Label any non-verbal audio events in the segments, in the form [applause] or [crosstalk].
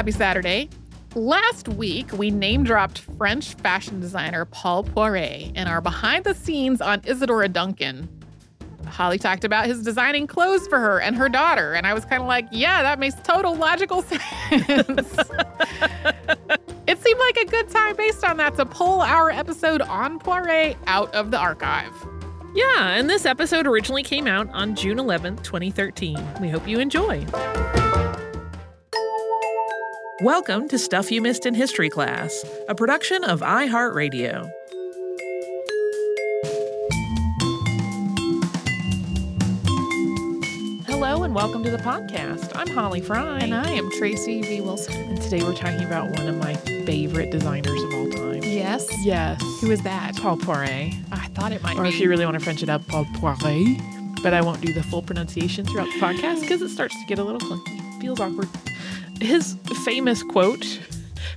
happy Saturday. Last week, we name dropped French fashion designer Paul Poiret in our behind the scenes on Isadora Duncan. Holly talked about his designing clothes for her and her daughter, and I was kind of like, yeah, that makes total logical [laughs] sense. it seemed like a good time based on that to pull our episode on Poiret out of the archive. Yeah, and this episode originally came out on June 11th, 2013. We hope you enjoy. Welcome to Stuff You Missed in History Class, a production of iHeartRadio. Hello and welcome to the podcast. I'm Holly Fry. And I am Tracy V. Wilson. And today we're talking about one of my favorite designers of all time. Yes. Yes. Who is that? Paul Poiret. I thought it might Or be. Or if you really want to French it up, Paul Poiret. But I won't do the full pronunciation throughout the podcast because it starts to get a little clunky. Feels awkward. His famous quote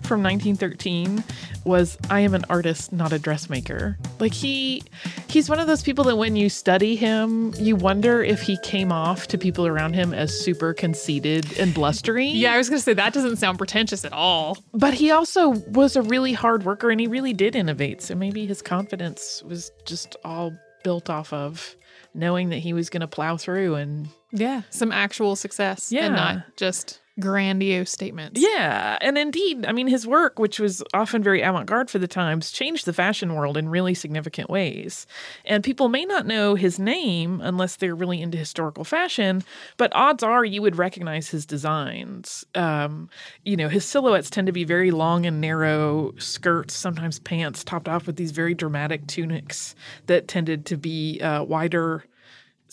from 1913 was I am an artist, not a dressmaker. Like he he's one of those people that when you study him, you wonder if he came off to people around him as super conceited and blustery. yeah, I was going to say that doesn't sound pretentious at all. But he also was a really hard worker and he really did innovate. So maybe his confidence was just all built off of knowing that he was going to plow through and Yeah. Some actual success Yeah. and not just grandiose statements. yeah, and indeed, I mean his work, which was often very avant-garde for the times, changed the fashion world in really significant ways. And people may not know his name unless they're really into historical fashion, but odds are you would recognize his designs. Um, you know, his silhouettes tend to be very long and narrow skirts, sometimes pants topped off with these very dramatic tunics that tended to be uh, wider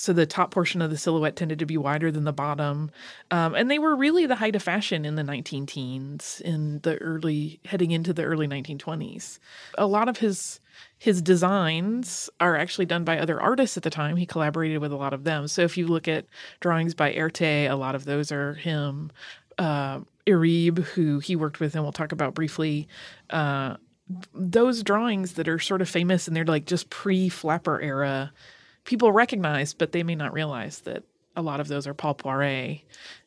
so the top portion of the silhouette tended to be wider than the bottom. Um, and they were really the height of fashion in the 19 teens in the early heading into the early 1920s a lot of his his designs are actually done by other artists at the time. He collaborated with a lot of them. So if you look at drawings by Erté a lot of those are him. Uh, Iribe, who he worked with and we'll talk about briefly uh, those drawings that are sort of famous and they're like just pre-flapper era people recognize, but they may not realize that a lot of those are Paul Poiret.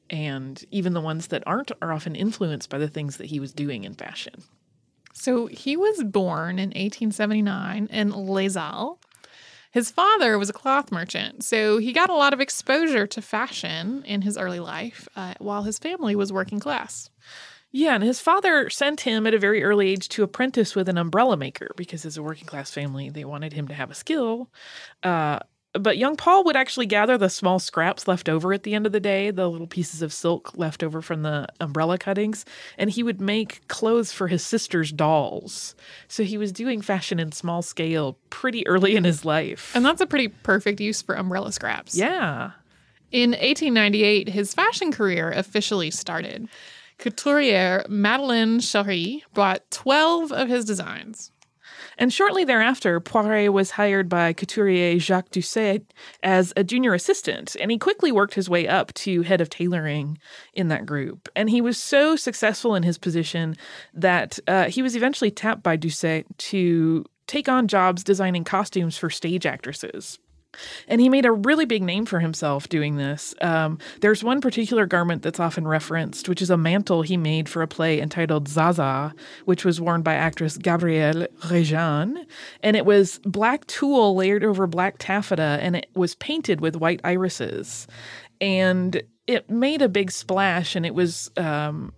And even the ones that aren't are often influenced by the things that he was doing in fashion. So he was born in 1879 in Les. His father was a cloth merchant, so he got a lot of exposure to fashion in his early life uh, while his family was working class. Yeah, and his father sent him at a very early age to apprentice with an umbrella maker because, as a working class family, they wanted him to have a skill. Uh, but young Paul would actually gather the small scraps left over at the end of the day, the little pieces of silk left over from the umbrella cuttings, and he would make clothes for his sister's dolls. So he was doing fashion in small scale pretty early in his life. And that's a pretty perfect use for umbrella scraps. yeah. In 1898, his fashion career officially started. Couturier Madeleine Chéruit bought 12 of his designs. And shortly thereafter, Poiret was hired by couturier Jacques Doucet as a junior assistant, and he quickly worked his way up to head of tailoring in that group. And he was so successful in his position that uh, he was eventually tapped by Doucet to take on jobs designing costumes for stage actresses. And he made a really big name for himself doing this. Um, there's one particular garment that's often referenced, which is a mantle he made for a play entitled Zaza, which was worn by actress Gabrielle Réjane. And it was black tulle layered over black taffeta, and it was painted with white irises. And it made a big splash, and it was. Um,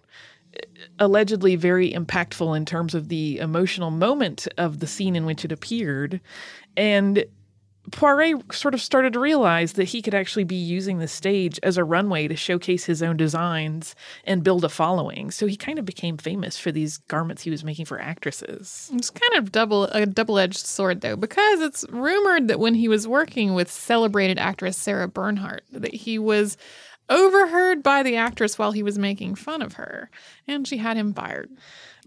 allegedly very impactful in terms of the emotional moment of the scene in which it appeared. And Poiret sort of started to realize that he could actually be using the stage as a runway to showcase his own designs and build a following. So he kind of became famous for these garments he was making for actresses. It's kind of double a double-edged sword though, because it's rumored that when he was working with celebrated actress Sarah Bernhardt, that he was overheard by the actress while he was making fun of her, and she had him fired.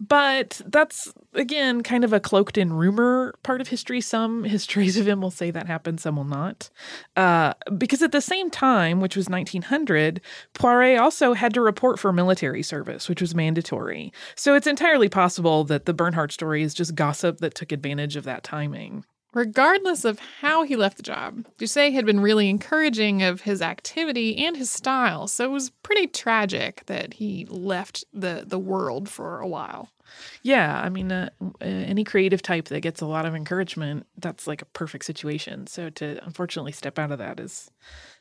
But that's again kind of a cloaked in rumor part of history. Some histories of him will say that happened, some will not. Uh, because at the same time, which was 1900, Poiret also had to report for military service, which was mandatory. So it's entirely possible that the Bernhardt story is just gossip that took advantage of that timing. Regardless of how he left the job, Doucet had been really encouraging of his activity and his style, so it was pretty tragic that he left the, the world for a while. Yeah, I mean, uh, uh, any creative type that gets a lot of encouragement, that's like a perfect situation. So to unfortunately step out of that is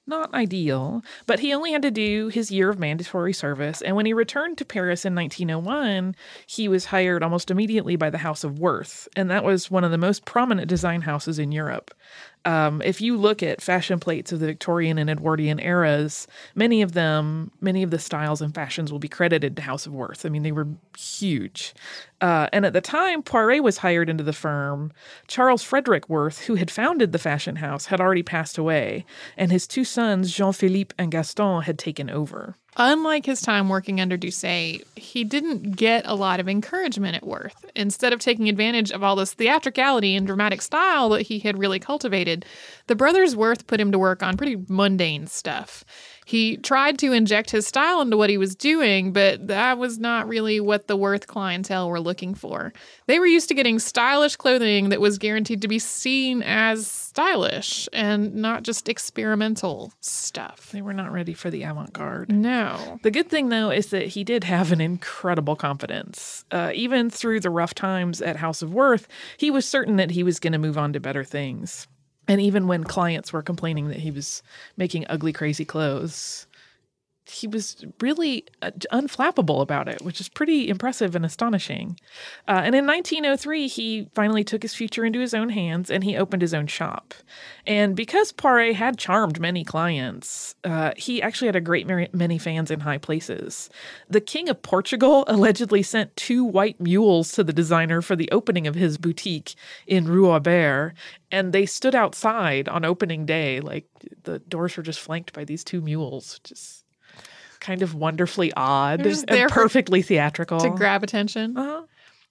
not ideal, but he only had to do his year of mandatory service. And when he returned to Paris in 1901, he was hired almost immediately by the House of Worth. And that was one of the most prominent design houses in Europe. Um, if you look at fashion plates of the Victorian and Edwardian eras, many of them, many of the styles and fashions will be credited to House of Worth. I mean, they were huge. Uh, and at the time Poiret was hired into the firm, Charles Frederick Worth, who had founded the fashion house, had already passed away, and his two sons, Jean Philippe and Gaston, had taken over. Unlike his time working under Doucet, he didn't get a lot of encouragement at Worth. Instead of taking advantage of all this theatricality and dramatic style that he had really cultivated, the brothers Worth put him to work on pretty mundane stuff. He tried to inject his style into what he was doing, but that was not really what the Worth clientele were looking for. They were used to getting stylish clothing that was guaranteed to be seen as stylish and not just experimental stuff. They were not ready for the avant garde. No. The good thing, though, is that he did have an incredible confidence. Uh, even through the rough times at House of Worth, he was certain that he was going to move on to better things. And even when clients were complaining that he was making ugly, crazy clothes, he was really uh, unflappable about it, which is pretty impressive and astonishing. Uh, and in 1903, he finally took his future into his own hands and he opened his own shop. And because Poiret had charmed many clients, uh, he actually had a great many fans in high places. The King of Portugal allegedly sent two white mules to the designer for the opening of his boutique in Rue Auber, and they stood outside on opening day. Like the doors were just flanked by these two mules. Just kind of wonderfully odd and perfectly theatrical to grab attention. Uh-huh.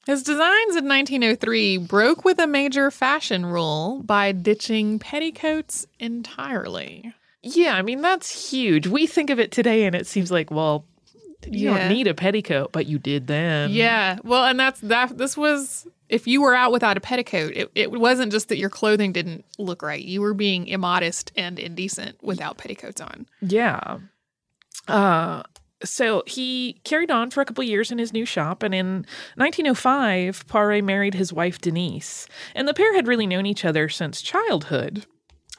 His designs in 1903 broke with a major fashion rule by ditching petticoats entirely. Yeah, I mean that's huge. We think of it today and it seems like, well, you yeah. don't need a petticoat, but you did then. Yeah. Well, and that's that this was if you were out without a petticoat, it, it wasn't just that your clothing didn't look right. You were being immodest and indecent without petticoats on. Yeah. Uh, so he carried on for a couple years in his new shop, and in 1905, Poiret married his wife Denise, and the pair had really known each other since childhood.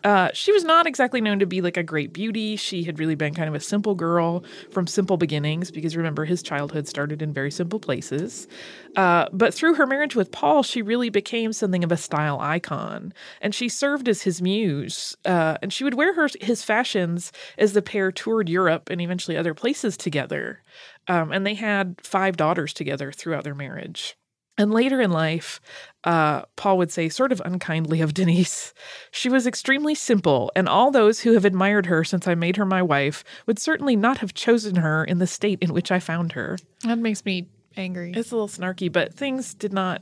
Uh, she was not exactly known to be like a great beauty. She had really been kind of a simple girl from simple beginnings because remember, his childhood started in very simple places. Uh, but through her marriage with Paul, she really became something of a style icon. And she served as his muse. Uh, and she would wear her, his fashions as the pair toured Europe and eventually other places together. Um, and they had five daughters together throughout their marriage. And later in life, uh, Paul would say, sort of unkindly of Denise, she was extremely simple, and all those who have admired her since I made her my wife would certainly not have chosen her in the state in which I found her. That makes me angry. It's a little snarky, but things did not.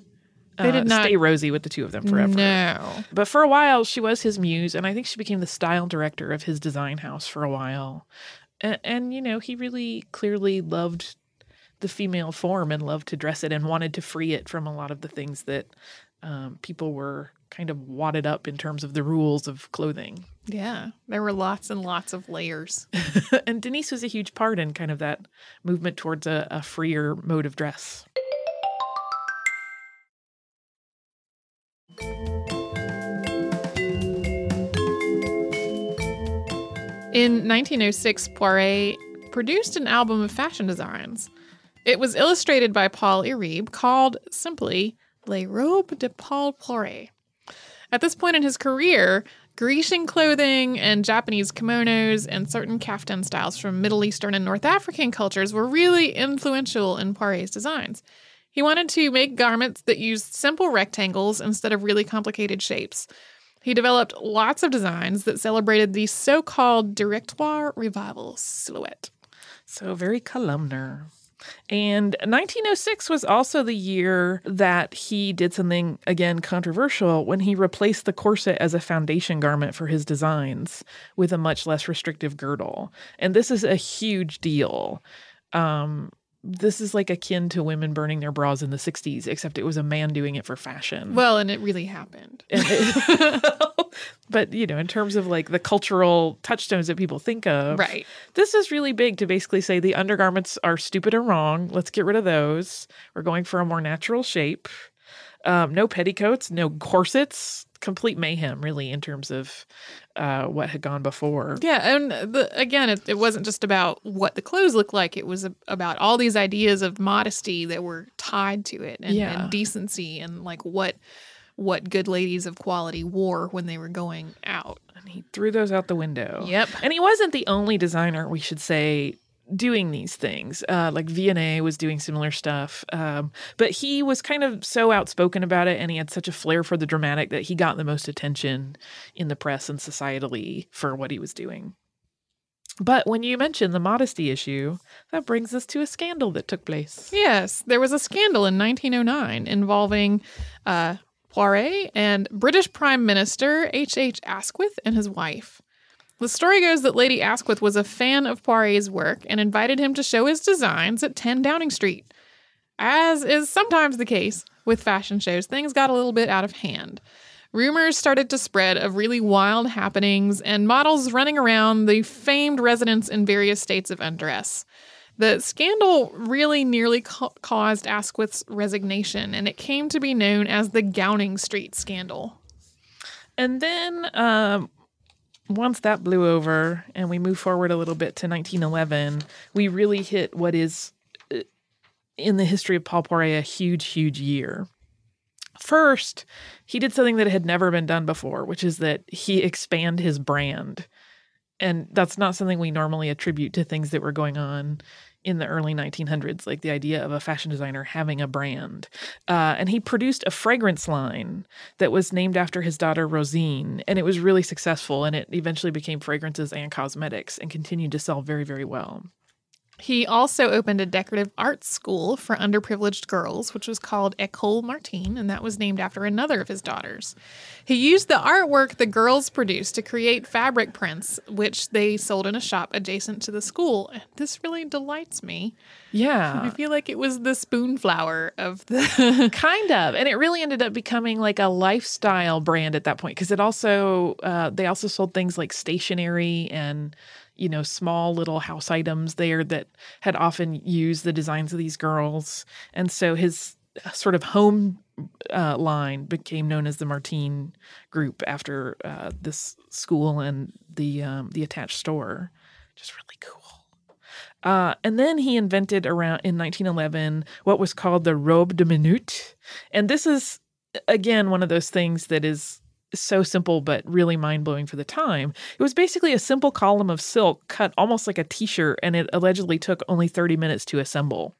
Uh, they did not stay rosy with the two of them forever. No. But for a while, she was his muse, and I think she became the style director of his design house for a while. And, and you know, he really clearly loved the female form and loved to dress it and wanted to free it from a lot of the things that um, people were kind of wadded up in terms of the rules of clothing. Yeah, there were lots and lots of layers. [laughs] and Denise was a huge part in kind of that movement towards a, a freer mode of dress. In 1906, Poiret produced an album of fashion designs. It was illustrated by Paul Iribe, called simply Les Robes de Paul Poiret. At this point in his career, Grecian clothing and Japanese kimonos and certain kaftan styles from Middle Eastern and North African cultures were really influential in Poiret's designs. He wanted to make garments that used simple rectangles instead of really complicated shapes. He developed lots of designs that celebrated the so called Directoire Revival silhouette. So, very columnar. And 1906 was also the year that he did something, again, controversial when he replaced the corset as a foundation garment for his designs with a much less restrictive girdle. And this is a huge deal. Um, this is like akin to women burning their bras in the 60s, except it was a man doing it for fashion. Well, and it really happened. It- [laughs] but, you know, in terms of like the cultural touchstones that people think of, right. this is really big to basically say the undergarments are stupid or wrong. Let's get rid of those. We're going for a more natural shape. Um, no petticoats, no corsets, complete mayhem, really, in terms of uh, what had gone before. Yeah, and the, again, it, it wasn't just about what the clothes looked like. It was about all these ideas of modesty that were tied to it, and, Yeah. and decency, and like what what good ladies of quality wore when they were going out. And he threw those out the window. Yep. And he wasn't the only designer, we should say, doing these things. Uh, like Vionnet was doing similar stuff. Um, but he was kind of so outspoken about it and he had such a flair for the dramatic that he got the most attention in the press and societally for what he was doing. But when you mention the modesty issue, that brings us to a scandal that took place. Yes, there was a scandal in 1909 involving uh, Poiret and British Prime Minister H. H. Asquith and his wife. The story goes that Lady Asquith was a fan of Poiret's work and invited him to show his designs at 10 Downing Street. As is sometimes the case with fashion shows, things got a little bit out of hand. Rumors started to spread of really wild happenings and models running around the famed residence in various states of undress. The scandal really nearly ca- caused Asquith's resignation, and it came to be known as the Gowning Street scandal. And then um, once that blew over and we move forward a little bit to 1911, we really hit what is uh, in the history of Paul Poiret a huge, huge year. First, he did something that had never been done before, which is that he expand his brand. And that's not something we normally attribute to things that were going on in the early 1900s, like the idea of a fashion designer having a brand. Uh, and he produced a fragrance line that was named after his daughter Rosine, and it was really successful. And it eventually became fragrances and cosmetics and continued to sell very, very well. He also opened a decorative arts school for underprivileged girls, which was called Ecole Martine, and that was named after another of his daughters. He used the artwork the girls produced to create fabric prints, which they sold in a shop adjacent to the school. And this really delights me. Yeah. I feel like it was the spoonflower of the. [laughs] [laughs] kind of and it really ended up becoming like a lifestyle brand at that point because it also uh, they also sold things like stationery and you know small little house items there that had often used the designs of these girls and so his uh, sort of home uh, line became known as the Martine Group after uh, this school and the um, the attached store. Just really cool. Uh, and then he invented around in 1911 what was called the robe de minute, and this is again one of those things that is so simple but really mind blowing for the time. It was basically a simple column of silk cut almost like a t-shirt, and it allegedly took only 30 minutes to assemble.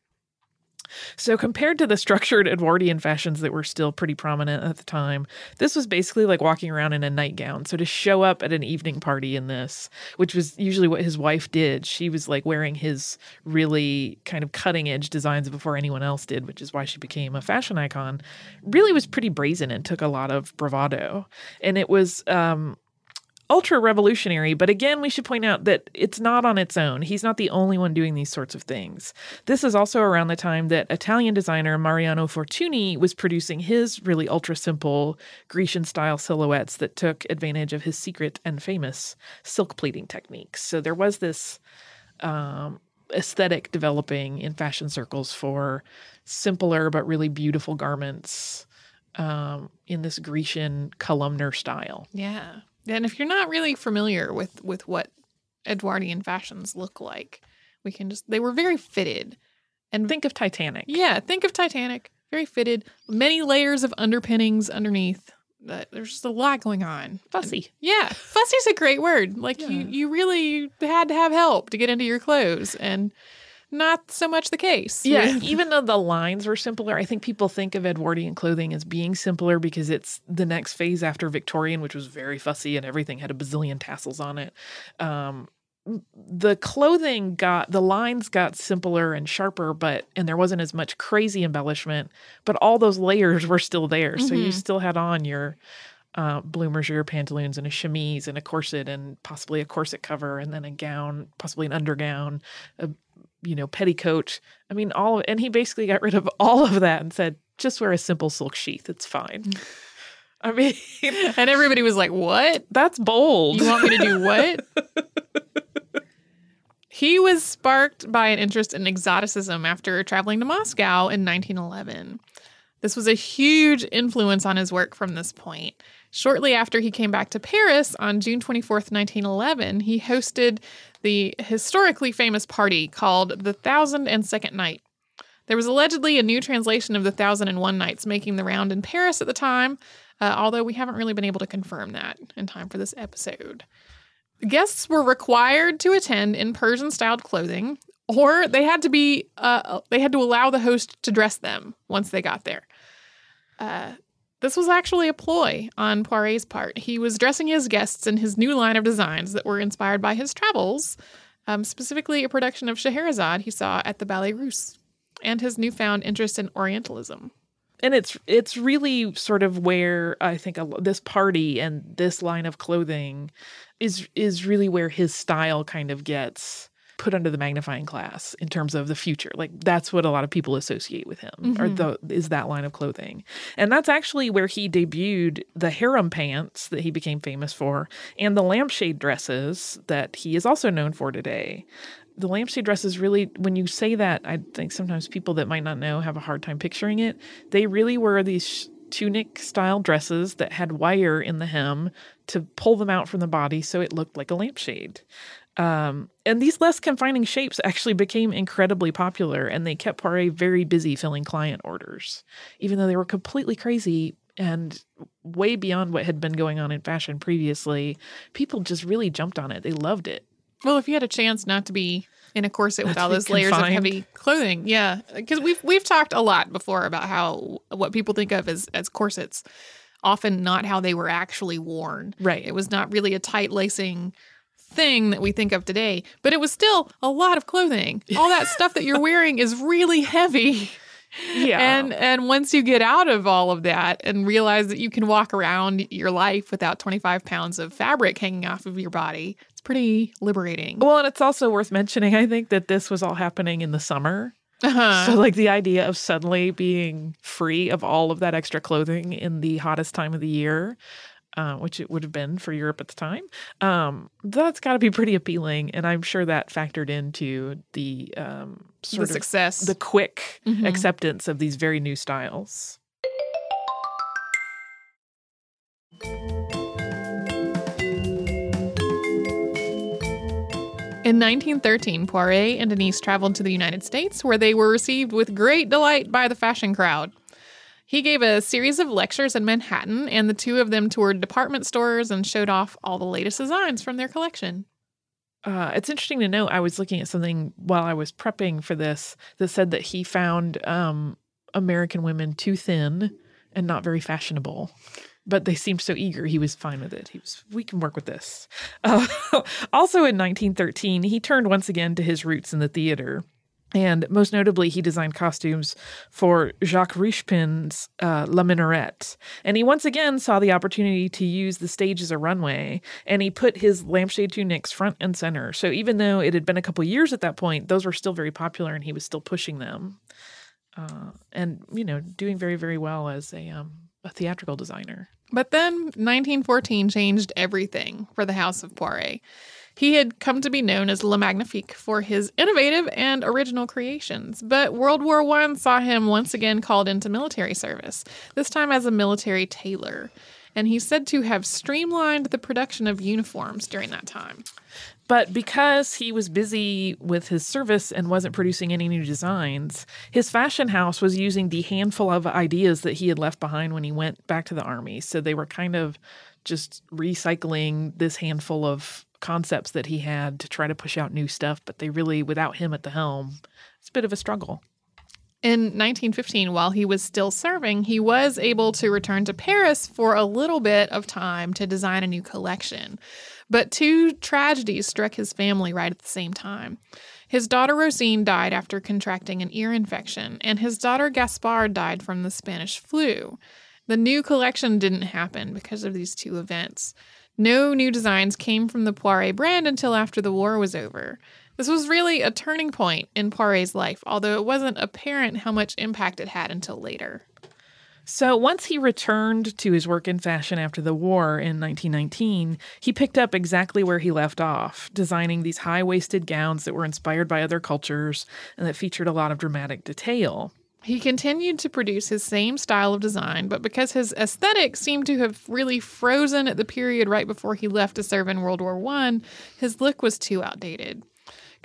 So, compared to the structured Edwardian fashions that were still pretty prominent at the time, this was basically like walking around in a nightgown. So, to show up at an evening party in this, which was usually what his wife did, she was like wearing his really kind of cutting edge designs before anyone else did, which is why she became a fashion icon, really was pretty brazen and took a lot of bravado. And it was, um, ultra revolutionary, but again, we should point out that it's not on its own. He's not the only one doing these sorts of things. This is also around the time that Italian designer Mariano Fortuny was producing his really ultra simple Grecian style silhouettes that took advantage of his secret and famous silk pleating techniques. So there was this um, aesthetic developing in fashion circles for simpler but really beautiful garments um, in this Grecian columnar style. yeah. And if you're not really familiar with, with what Edwardian fashions look like, we can just, they were very fitted. And Think of Titanic. Yeah, think of Titanic. Very fitted, many layers of underpinnings underneath. That there's just a lot going on. Fussy. Yeah, fussy's a great word. Like you, you really had to have help to get into your clothes, and not so much the case. Yeah, even though the lines were simpler, I think people think of Edwardian clothing as being simpler because it's the next phase after Victorian, which was very fussy and everything had a bazillion tassels on it. Um, the clothing got the lines got simpler and sharper, but and there wasn't as much crazy embellishment, but all those layers were still there. So you Mhm. still had on your uh, bloomers or your pantaloons and a chemise and a corset and possibly a corset cover and then a gown, possibly an undergown, a you know, petticoat. I mean, all of, and he basically got rid of all of that and said, just wear a simple silk sheath. It's fine. Mm. I mean, [laughs] and everybody was like, "What? that's bold. You want me to do what?" [laughs] he was sparked by an interest in exoticism after traveling to Moscow in 1911. This was a huge influence on his work from this point. Shortly after he came back to Paris on June 24th, 1911, he hosted the historically famous party called the Thousand and Second Night. There was allegedly a new translation of the Thousand and One Nights making the round in Paris at the time, uh, although we haven't really been able to confirm that in time for this episode. Guests were required to attend in Persian styled clothing, or they had to be uh, they had to allow the host to dress them once they got there. Uh, this was actually a ploy on Poiret's part. He was dressing his guests in his new line of designs that were inspired by his travels, um, specifically a production of Scheherazade he saw at the Ballet Russe, and his newfound interest in Orientalism. and it's it's really sort of where I think a, this party and this line of clothing is is really where his style kind of gets put under the magnifying glass in terms of the future. Like that's what a lot of people associate with him, or Mhm. the is that line of clothing, and that's actually where he debuted the harem pants that he became famous for, and the lampshade dresses that he is also known for today. The lampshade dresses really, when you say that, I think sometimes people that might not know have a hard time picturing it. They really were these sh- tunic style dresses that had wire in the hem to pull them out from the body so it looked like a lampshade. Um, and these less confining shapes actually became incredibly popular and they kept Poiret very busy filling client orders, even though they were completely crazy and way beyond what had been going on in fashion previously. People just really jumped on it. They loved it. Well, if you had a chance not to be in a corset with all those layers of heavy clothing, yeah, because we've we've talked a lot before about how what people think of as as corsets, often not how they were actually worn. Right. It was not really a tight lacing thing that we think of today, but it was still a lot of clothing. All that stuff that you're [laughs] wearing is really heavy. Yeah. And and once you get out of all of that and realize that you can walk around your life without 25 pounds of fabric hanging off of your body, it's pretty liberating. well, and it's also worth mentioning, I think, that this was all happening in the summer. Uh-huh. So, like the idea of suddenly being free of all of that extra clothing in the hottest time of the year, uh, which it would have been for Europe at the time, um, that's got to be pretty appealing. And I'm sure that factored into the um, the sort of success. the quick Mhm. acceptance of these very new styles. In 1913, Poiret and Denise traveled to the United States, where they were received with great delight by the fashion crowd. He gave a series of lectures in Manhattan, and the two of them toured department stores and showed off all the latest designs from their collection. Uh, it's interesting to note. I was looking at something while I was prepping for this that said that he found um, American women too thin and not very fashionable. But they seemed so eager. He was fine with it. He was, we can work with this. [laughs] Uh, also in 1913, he turned once again to his roots in the theater. And most notably, he designed costumes for Jacques Richepin's uh, La Minarette. And he once again saw the opportunity to use the stage as a runway, and he put his lampshade tunics front and center. So even though it had been a couple years at that point, those were still very popular, and he was still pushing them, uh, and you know, doing very very well as a um, a theatrical designer. But then 1914 changed everything for the House of Poiret. He had come to be known as Le Magnifique for his innovative and original creations, but World War I saw him once again called into military service, this time as a military tailor. And he's said to have streamlined the production of uniforms during that time. But because he was busy with his service and wasn't producing any new designs, his fashion house was using the handful of ideas that he had left behind when he went back to the army. So they were kind of just recycling this handful of concepts that he had to try to push out new stuff. But they really, without him at the helm, it's a bit of a struggle. In 1915, while he was still serving, he was able to return to Paris for a little bit of time to design a new collection. But two tragedies struck his family right at the same time. His daughter Rosine died after contracting an ear infection, and his daughter Gaspard died from the Spanish flu. The new collection didn't happen because of these two events. No new designs came from the Poiret brand until after the war was over. This was really a turning point in Poiret's life, although it wasn't apparent how much impact it had until later. So once he returned to his work in fashion after the war in 1919, he picked up exactly where he left off, designing these high waisted gowns that were inspired by other cultures and that featured a lot of dramatic detail. He continued to produce his same style of design, but because his aesthetic seemed to have really frozen at the period right before he left to serve in World War I, his look was too outdated.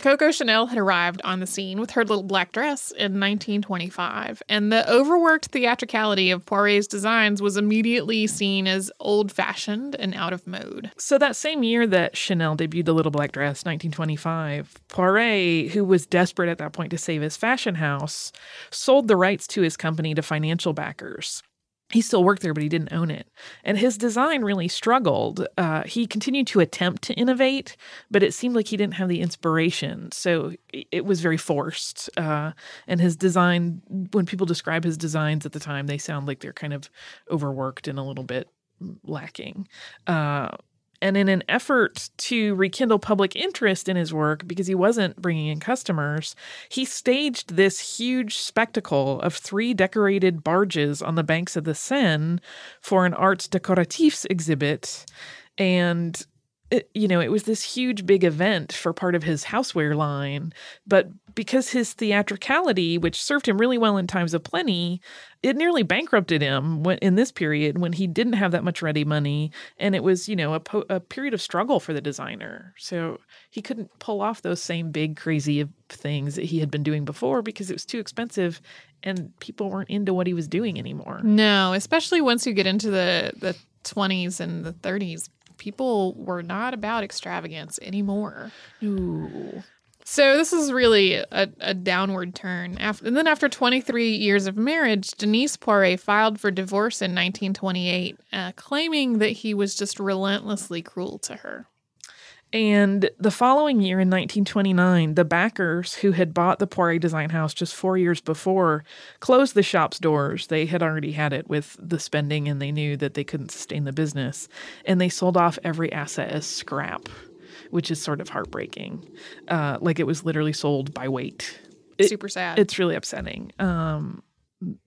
Coco Chanel had arrived on the scene with her little black dress in 1925, and the overworked theatricality of Poiret's designs was immediately seen as old fashioned and out of mode. So, that same year that Chanel debuted the little black dress, 1925, Poiret, who was desperate at that point to save his fashion house, sold the rights to his company to financial backers he still worked there, but he didn't own it. And his design really struggled. Uh, he continued to attempt to innovate, but it seemed like he didn't have the inspiration. So it was very forced. Uh, and his design, when people describe his designs at the time, they sound like they're kind of overworked and a little bit lacking. Uh, and in an effort to rekindle public interest in his work because he wasn't bringing in customers, he staged this huge spectacle of three decorated barges on the banks of the Seine for an arts décoratifs exhibit. And it, you know, it was this huge big event for part of his houseware line. But because his theatricality, which served him really well in times of plenty, it nearly bankrupted him when, in this period when he didn't have that much ready money. And it was, you know, a, po- a period of struggle for the designer. So he couldn't pull off those same big, crazy things that he had been doing before because it was too expensive and people weren't into what he was doing anymore. No, especially once you get into the, the 20s and the 30s people were not about extravagance anymore. Ooh. So this is really a, a downward turn. After, and then after 23 years of marriage, Denise Poiret filed for divorce in 1928, uh, claiming that he was just relentlessly cruel to her. And the following year in 1929, the backers who had bought the Poiret Design House just four years before closed the shop's doors. They had already had it with the spending and they knew that they couldn't sustain the business. And they sold off every asset as scrap, which is sort of heartbreaking. Uh, like it was literally sold by weight. It, Super sad. It's really upsetting. Um,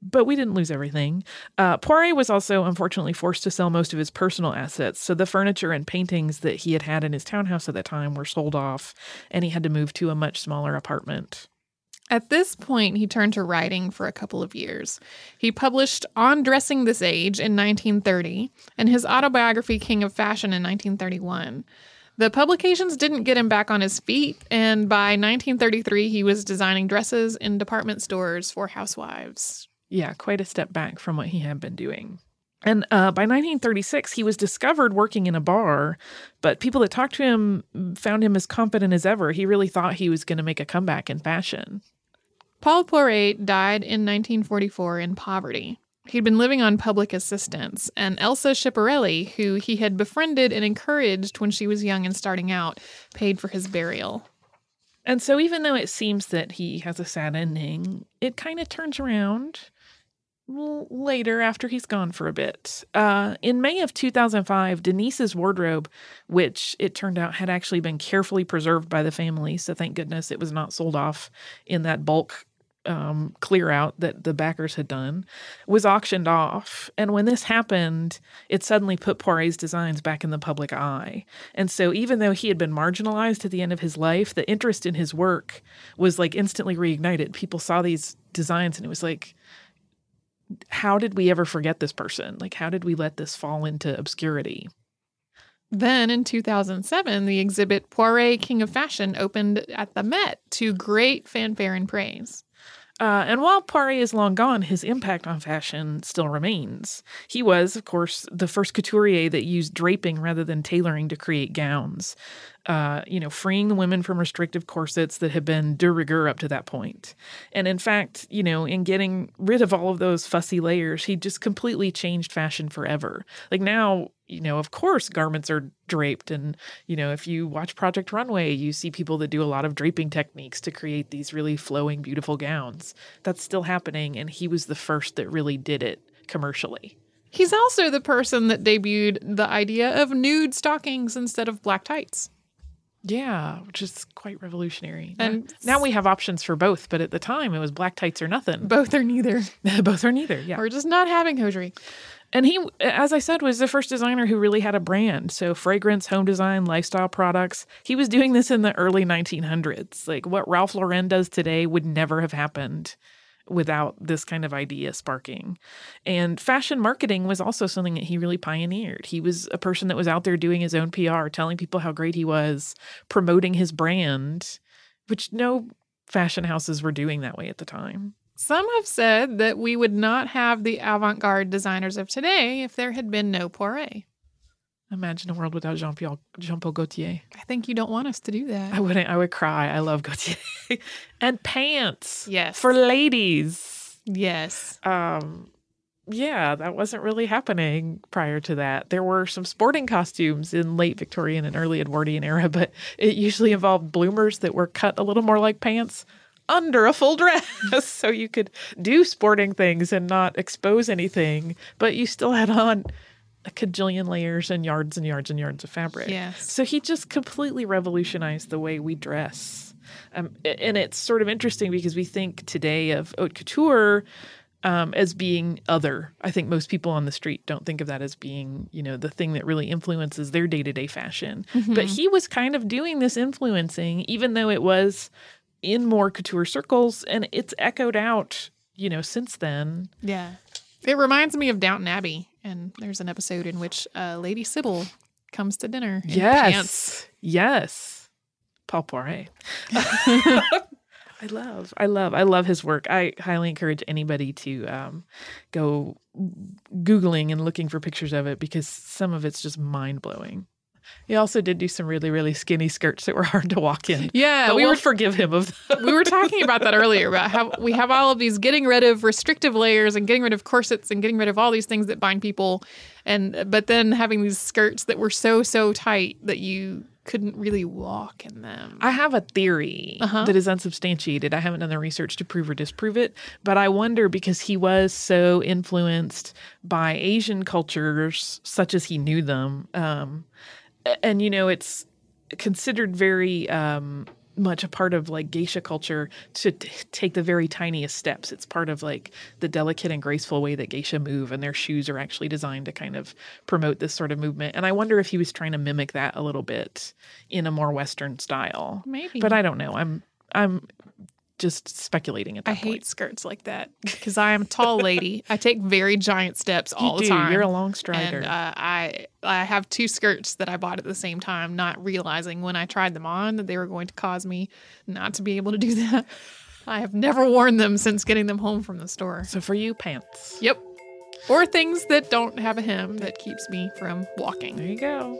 but we didn't lose everything. Uh, Poiret was also unfortunately forced to sell most of his personal assets. So the furniture and paintings that he had had in his townhouse at that time were sold off, and he had to move to a much smaller apartment. At this point, he turned to writing for a couple of years. He published On Dressing This Age in 1930 and his autobiography, King of Fashion, in 1931. The publications didn't get him back on his feet, and by 1933, he was designing dresses in department stores for housewives. Yeah, quite a step back from what he had been doing. And uh, by 1936, he was discovered working in a bar, but people that talked to him found him as competent as ever. He really thought he was going to make a comeback in fashion. Paul Poiret died in 1944 in poverty. He'd been living on public assistance, and Elsa Schiaparelli, who he had befriended and encouraged when she was young and starting out, paid for his burial. And so, even though it seems that he has a sad ending, it kind of turns around later after he's gone for a bit. Uh, in May of 2005, Denise's wardrobe, which it turned out had actually been carefully preserved by the family, so thank goodness it was not sold off in that bulk um, clear out that the backers had done was auctioned off. And when this happened, it suddenly put Poiret's designs back in the public eye. And so, even though he had been marginalized at the end of his life, the interest in his work was like instantly reignited. People saw these designs and it was like, how did we ever forget this person? Like, how did we let this fall into obscurity? Then in 2007, the exhibit Poiret King of Fashion opened at the Met to great fanfare and praise. Uh, and while Poiret is long gone, his impact on fashion still remains. He was, of course, the first couturier that used draping rather than tailoring to create gowns uh, you know, freeing the women from restrictive corsets that had been de rigueur up to that point. And in fact, you know, in getting rid of all of those fussy layers, he just completely changed fashion forever. Like now, you know, of course, garments are draped. And, you know, if you watch Project Runway, you see people that do a lot of draping techniques to create these really flowing, beautiful gowns. That's still happening. And he was the first that really did it commercially. He's also the person that debuted the idea of nude stockings instead of black tights. Yeah, which is quite revolutionary. And now we have options for both, but at the time it was black tights or nothing. [laughs] Both are neither. [laughs] both or neither. Yeah. We're just not having hosiery. And he, as I said, was the first designer who really had a brand. So, fragrance, home design, lifestyle products. He was doing this in the early 1900s. Like what Ralph Lauren does today would never have happened without this kind of idea sparking. And fashion marketing was also something that he really pioneered. He was a person that was out there doing his own PR, telling people how great he was, promoting his brand, which no fashion houses were doing that way at the time. Some have said that we would not have the avant garde designers of today if there had been no Poiret. Imagine a world without Jean Paul Jean Paul Gaultier. I think you don't want us to do that. I wouldn't. I would cry. I love Gaultier [laughs] and pants. Yes. for ladies. yes. Um, yeah, that wasn't really happening prior to that. There were some sporting costumes in late Victorian and early Edwardian era, but it usually involved bloomers that were cut a little more like pants under a full dress [laughs] so you could do sporting things and not expose anything, but you still had on a cajillion layers and yards and yards and yards of fabric. Yes. So he just completely revolutionized the way we dress. Um, and it's sort of interesting because we think today of haute couture um, as being other. I think most people on the street don't think of that as being, you know, the thing that really influences their day to day fashion. But he was kind of doing this influencing, even though it was in more couture circles, and it's echoed out, you know, since then. Yeah. It reminds me of Downton Abbey. And there's an episode in which uh, Lady Sybil comes to dinner. In Pants. Yes. Paul Poiret. [laughs] I love, I love, I love his work. I highly encourage anybody to um, go Googling and looking for pictures of it because some of it's just mind blowing. He also did do some really, really skinny skirts that were [laughs] hard to walk in. Yeah, but we we'll were forgive him of those. [laughs] we were talking about that earlier about how we have all of these getting rid of restrictive layers and getting rid of corsets and getting rid of all these things that bind people and but then having these skirts that were so so tight that you couldn't really walk in them. I have a theory Uh-huh. that is unsubstantiated. I haven't done the research to prove or disprove it, but I wonder because he was so influenced by Asian cultures, such as he knew them. Um, and, you know, it's considered very um, much a part of like geisha culture to t- take the very tiniest steps. It's part of like the delicate and graceful way that geisha move, and their shoes are actually designed to kind of promote this sort of movement. And I wonder if he was trying to mimic that a little bit in a more Western style. Maybe. But I don't know. I'm I'm just speculating at that I point. hate skirts like that because I am a tall [laughs] lady. I take very giant steps all you the do. time. You're a long strider. And uh, I I have two skirts that I bought at the same time, not realizing when I tried them on that they were going to cause me not to be able to do [laughs] that. I have never worn them since getting them home from the store. so for you, pants. Yep. Or things that don't have a hem that keeps me from walking. There you go.